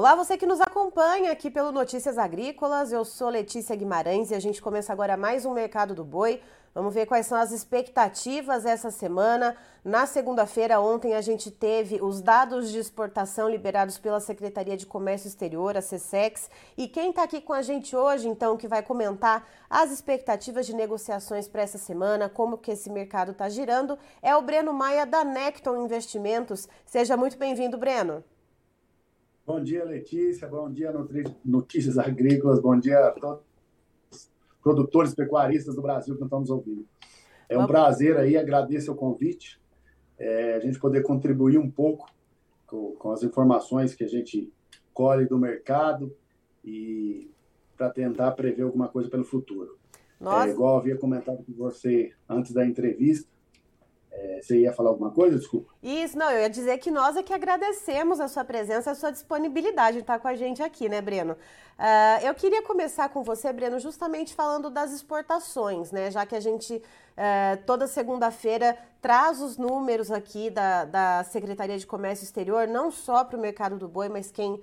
Olá, você que nos acompanha aqui pelo Notícias Agrícolas. Eu sou Letícia Guimarães e a gente começa agora mais um Mercado do Boi. Vamos ver quais são as expectativas essa semana. Na segunda-feira, ontem, a gente teve os dados de exportação liberados pela Secretaria de Comércio Exterior, a SESEX. E quem está aqui com a gente hoje, então, que vai comentar as expectativas de negociações para essa semana, como que esse mercado está girando, é o Breno Maia, da Necton Investimentos. Seja muito bem-vindo, Breno. Bom dia, Letícia. Bom dia, Notícias Agrícolas. Bom dia a todos os produtores pecuaristas do Brasil que estão nos ouvindo. É um prazer aí, agradeço o convite, é, a gente poder contribuir um pouco com, com, as informações que a gente colhe do mercado e para tentar prever alguma coisa pelo futuro. Nossa. É, igual eu havia comentado com você antes da entrevista, é, você ia falar alguma coisa? Desculpa. Isso, não, eu ia dizer que nós é que agradecemos a sua presença, a sua disponibilidade de estar com a gente aqui, né, Breno? Uh, eu queria começar com você, Breno, justamente falando das exportações, né? Já que a gente uh, toda segunda-feira traz os números aqui da, da Secretaria de Comércio Exterior, não só para o mercado do boi, mas quem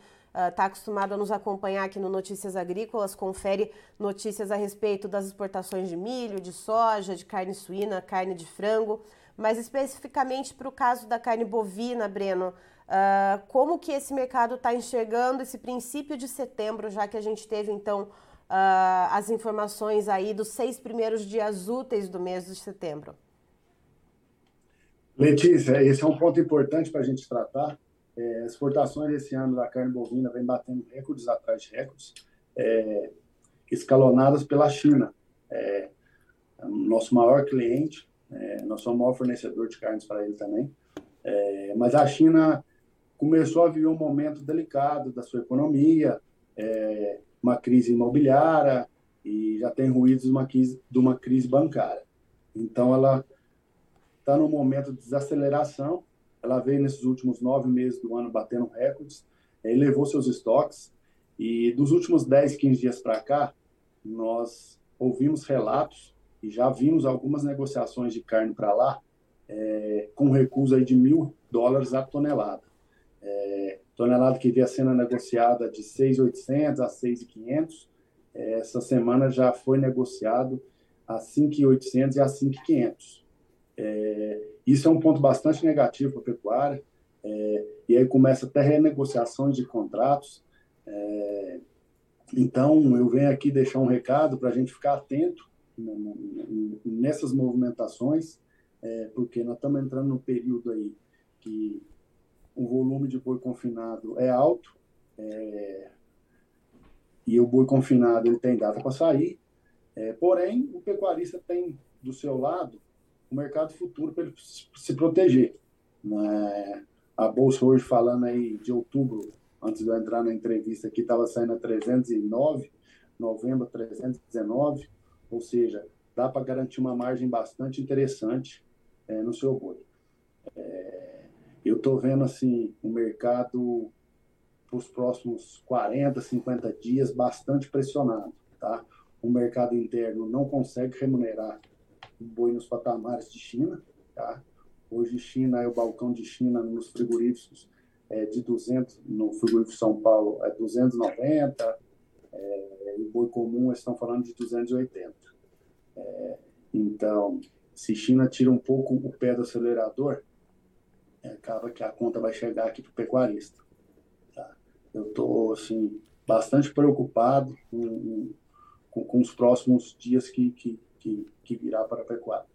está uh, acostumado a nos acompanhar aqui no Notícias Agrícolas, confere notícias a respeito das exportações de milho, de soja, de carne suína, carne de frango mas especificamente para o caso da carne bovina, Breno, uh, como que esse mercado está enxergando esse princípio de setembro, já que a gente teve então uh, as informações aí dos seis primeiros dias úteis do mês de setembro? Letícia, esse é um ponto importante para a gente tratar. É, exportações esse ano da carne bovina vem batendo recordes atrás de recordes, é, escalonadas pela China. É, nosso maior cliente, é, nós somos o maior fornecedor de carnes para ele também. É, mas a China começou a viver um momento delicado da sua economia, é, uma crise imobiliária e já tem ruídos de uma crise, de uma crise bancária. Então, ela está num momento de desaceleração. Ela veio nesses últimos nove meses do ano batendo recordes, elevou seus estoques e dos últimos 10, 15 dias para cá, nós ouvimos relatos e já vimos algumas negociações de carne para lá é, com recuso aí de mil dólares a tonelada. É, tonelada que vinha sendo negociada de 6.800 a 6.500, é, essa semana já foi negociado a 5.800 e a 5.500. É, isso é um ponto bastante negativo para a pecuária, é, e aí começa até renegociações de contratos. É, então, eu venho aqui deixar um recado para a gente ficar atento nessas movimentações, é, porque nós estamos entrando num período aí que o volume de boi confinado é alto, é, e o boi confinado ele tem data para sair, é, porém o pecuarista tem do seu lado o mercado futuro para ele se proteger. Né? A bolsa hoje falando aí de outubro, antes de eu entrar na entrevista aqui, estava saindo a 309, novembro 319, ou seja, dá para garantir uma margem bastante interessante é, no seu boi. É, eu estou vendo assim o mercado para os próximos 40, 50 dias bastante pressionado, tá? O mercado interno não consegue remunerar o boi nos patamares de China, tá? Hoje China é o balcão de China nos frigoríficos é, de 200, no frigorífico São Paulo é 290, é, e boi comum estão falando de 280. É, então, se China tira um pouco o pé do acelerador, é, acaba que a conta vai chegar aqui para o pecuarista. Tá? Eu estou assim, bastante preocupado com, com, com, os próximos dias que, que, que, que virá para a pecuária.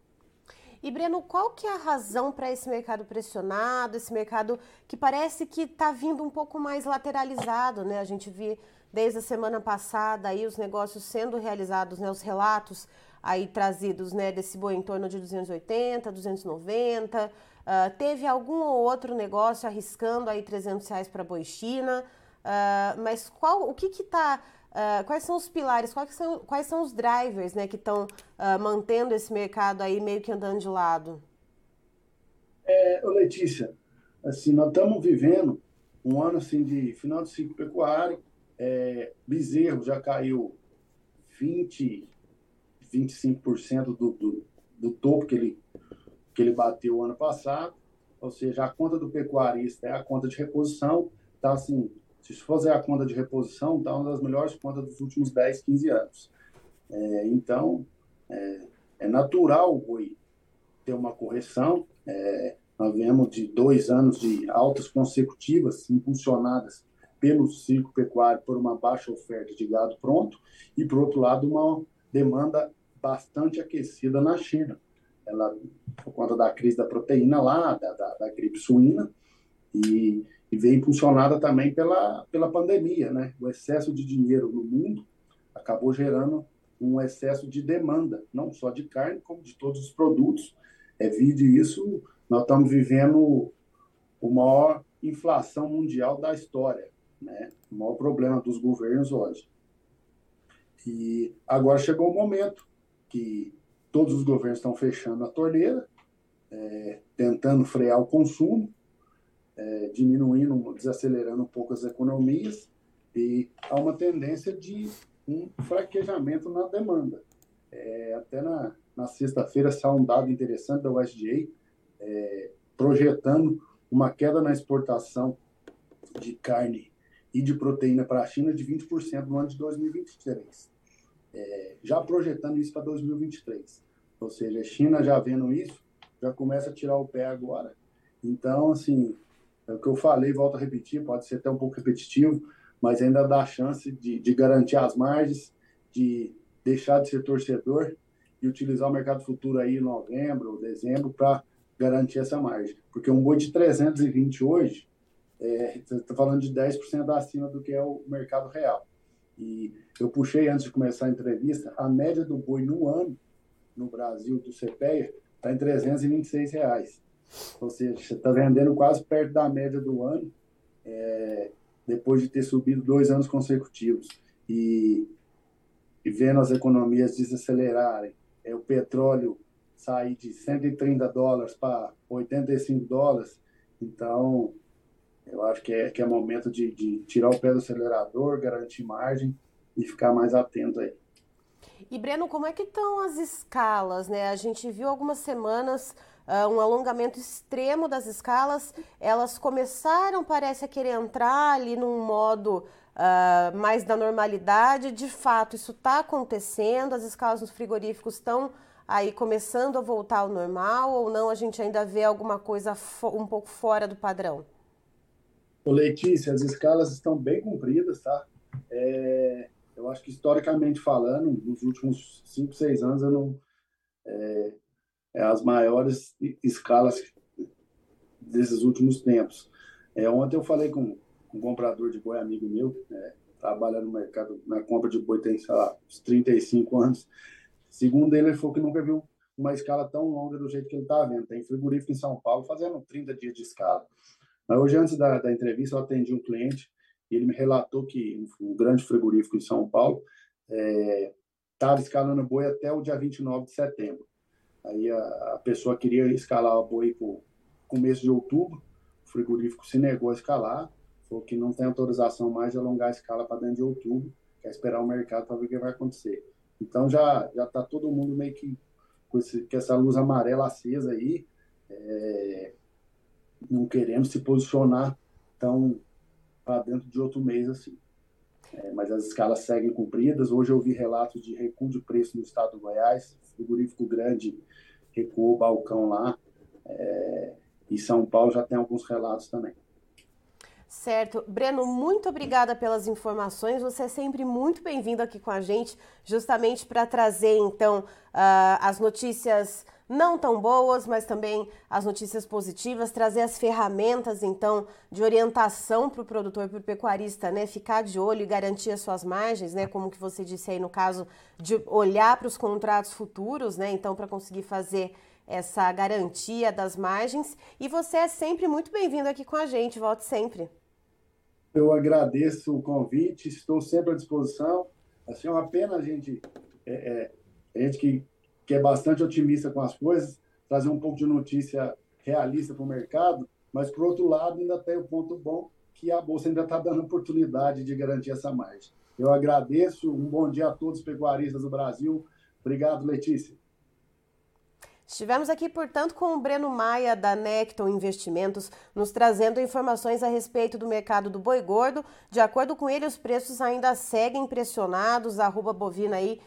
E Breno, qual que é a razão para esse mercado pressionado, esse mercado que parece que está vindo um pouco mais lateralizado, né? A gente vê desde a semana passada aí os negócios sendo realizados, né? Os relatos aí trazidos, né? Desse boi em torno de 280, 290. Uh, teve algum ou outro negócio arriscando aí 300 reais para boi China, uh, mas qual, o que que está Uh, quais são os pilares, quais são, quais são os drivers né, que estão uh, mantendo esse mercado aí meio que andando de lado? É, Letícia, assim, nós estamos vivendo um ano assim, de final de ciclo pecuário, é, bezerro já caiu 20, 25% do, do, do topo que ele, que ele bateu ano passado, ou seja, a conta do pecuarista é a conta de reposição, está assim, se fazer a conta de reposição, está uma das melhores contas dos últimos 10, 15 anos. É, então, é, é, natural o boi ter uma correção. É, nós vemos de dois anos de altas consecutivas, impulsionadas pelo ciclo pecuário por uma baixa oferta de gado pronto e, por outro lado, uma demanda bastante aquecida na China. Ela, por conta da crise da proteína lá, da, da, da gripe suína, e, e veio impulsionada também pela, pela pandemia, né? O excesso de dinheiro no mundo acabou gerando um excesso de demanda, não só de carne, como de todos os produtos. É vide isso, nós estamos vivendo o maior inflação mundial da história, né? O maior problema dos governos hoje. E agora chegou o momento que todos os governos estão fechando a torneira, é, tentando frear o consumo, é, diminuindo, desacelerando um pouco as economias, e há uma tendência de um fraquejamento na demanda. É, até na, na sexta-feira saiu um dado interessante da USDA, é, projetando uma queda na exportação de carne e de proteína para a China de 20% no ano de 2023. É, já projetando isso para 2023. Ou seja, a China já vendo isso, já começa a tirar o pé agora. Então, assim, é o que eu falei, volto a repetir, pode ser até um pouco repetitivo, mas ainda dá chance de, de garantir as margens, de deixar de ser torcedor e utilizar o mercado futuro aí em novembro, dezembro, para garantir essa margem. Porque um boi de 320 hoje, é, está falando de 10% acima do que é o mercado real. E eu puxei antes de começar a entrevista, a média do boi no ano, no Brasil, do CPEA, está em 326 reais. Ou seja, você está vendendo quase perto da média do ano. É, depois de ter subido dois anos consecutivos e, e vendo as economias desacelerarem, é, o petróleo sair de 130 dólares para 85 dólares, então eu acho que é, que é momento de, de tirar o pé do acelerador, garantir margem e ficar mais atento aí. E Breno, como é que estão as escalas, né? A gente viu algumas semanas uh, um alongamento extremo das escalas. Elas começaram, parece, a querer entrar ali num modo uh, mais da normalidade. De fato, isso está acontecendo, as escalas nos frigoríficos estão aí começando a voltar ao normal ou não? A gente ainda vê alguma coisa um pouco fora do padrão? Ô Letícia, as escalas estão bem cumpridas, tá? É, eu acho que historicamente falando, nos últimos 5, 6 anos, eu não, é, é, as maiores escalas desses últimos tempos. É, ontem eu falei com, um comprador de boi, amigo meu, é, trabalha no mercado, na compra de boi tem, sei lá, uns 35 anos. Segundo ele, ele falou que nunca viu uma escala tão longa do jeito que ele está vendo. Tem frigorífico em São Paulo fazendo 30 dias de escala. Mas hoje, antes da, da entrevista, eu atendi um cliente e ele me relatou que um grande frigorífico em São Paulo estava é, escalando boi até o dia 29 de setembro. Aí a, a pessoa queria escalar o boi para começo de outubro, o frigorífico se negou a escalar, falou que não tem autorização mais de alongar a escala para dentro de outubro, quer esperar o mercado para ver o que vai acontecer. Então já já está todo mundo meio que com, esse, com, essa luz amarela acesa aí, é, não querendo se posicionar tão para dentro de outro mês assim. É, mas as escalas seguem cumpridas. Hoje eu vi relatos de recuo de preço no estado do Goiás, frigorífico grande recuou o balcão lá. É, e São Paulo já tem alguns relatos também. Certo. Breno, muito obrigada pelas informações. Você é sempre muito bem-vindo aqui com a gente, justamente para trazer, então, uh, as notícias não tão boas, mas também as notícias positivas, trazer as ferramentas, então, de orientação para o produtor, para o pecuarista, né? Ficar de olho e garantir as suas margens, né? Como que você disse aí no caso de olhar para os contratos futuros, né? Então, para conseguir fazer essa garantia das margens. E você é sempre muito bem-vindo aqui com a gente. Volte sempre. Eu agradeço o convite, estou sempre à disposição. Assim, é uma pena a gente, é, é, a gente que, que é bastante otimista com as coisas, trazer um pouco de notícia realista para o mercado, mas, por outro lado, ainda tem o ponto bom que a Bolsa ainda está dando oportunidade de garantir essa margem. Eu agradeço, um bom dia a todos os pecuaristas do Brasil. Obrigado, Letícia. Estivemos aqui, portanto, com o Breno Maia, da Necton Investimentos, nos trazendo informações a respeito do mercado do boi gordo. De acordo com ele, os preços ainda seguem pressionados, arroba bovina aí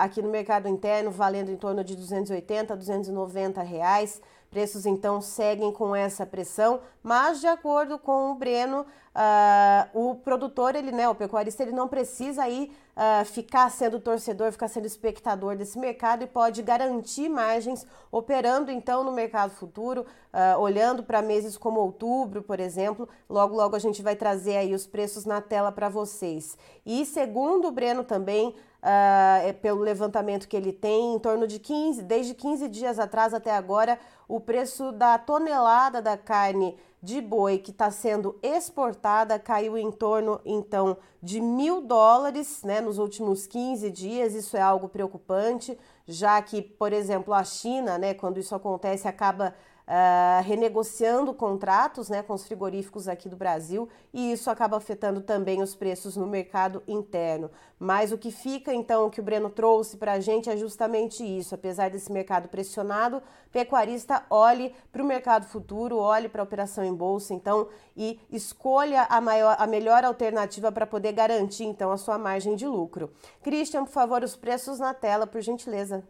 aqui no mercado interno valendo em torno de 280 a 290 reais. Preços então seguem com essa pressão, mas de acordo com o Breno, uh, o produtor, ele, né, o pecuarista, ele não precisa aí uh, ficar sendo torcedor, ficar sendo espectador desse mercado e pode garantir margens operando então no mercado futuro, uh, olhando para meses como outubro, por exemplo. Logo, logo a gente vai trazer aí os preços na tela para vocês. E segundo o Breno também, Uh, pelo levantamento que ele tem, em torno de 15, desde 15 dias atrás até agora, o preço da tonelada da carne de boi que está sendo exportada caiu em torno, então, de mil dólares né, nos últimos 15 dias. Isso é algo preocupante, já que, por exemplo, a China, né, quando isso acontece, acaba uh, renegociando contratos né, com os frigoríficos aqui do Brasil e isso acaba afetando também os preços no mercado interno. Mas o que fica, então, que o Breno trouxe para a gente é justamente isso. Apesar desse mercado pressionado, pecuarista olhe para o mercado futuro, olhe para a operação em bolsa, então, e escolha a, maior, a melhor alternativa para poder garantir, então, a sua margem de lucro. Christian, por favor, os preços na tela, por gentileza.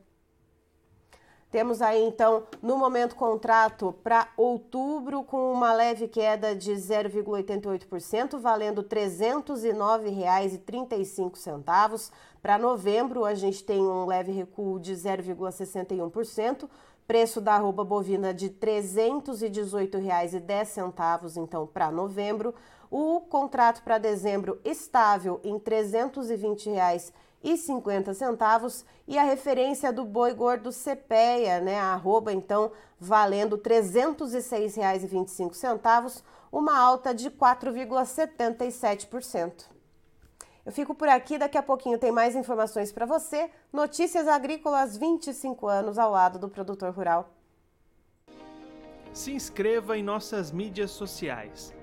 Temos aí então, no momento, contrato para outubro com uma leve queda de 0,88%, valendo R$ 309,35. Para novembro, a gente tem um leve recuo de 0,61%. Preço da arroba bovina de R$ 318,10, então, para novembro. O contrato para dezembro estável em R$ 320,00 e 50 centavos e a referência do boi gordo CPEA, né, a arroba então valendo R$ 306,25, uma alta de 4,77%. Eu fico por aqui, daqui a pouquinho tem mais informações para você. Notícias Agrícolas 25 anos ao lado do produtor rural. Se inscreva em nossas mídias sociais.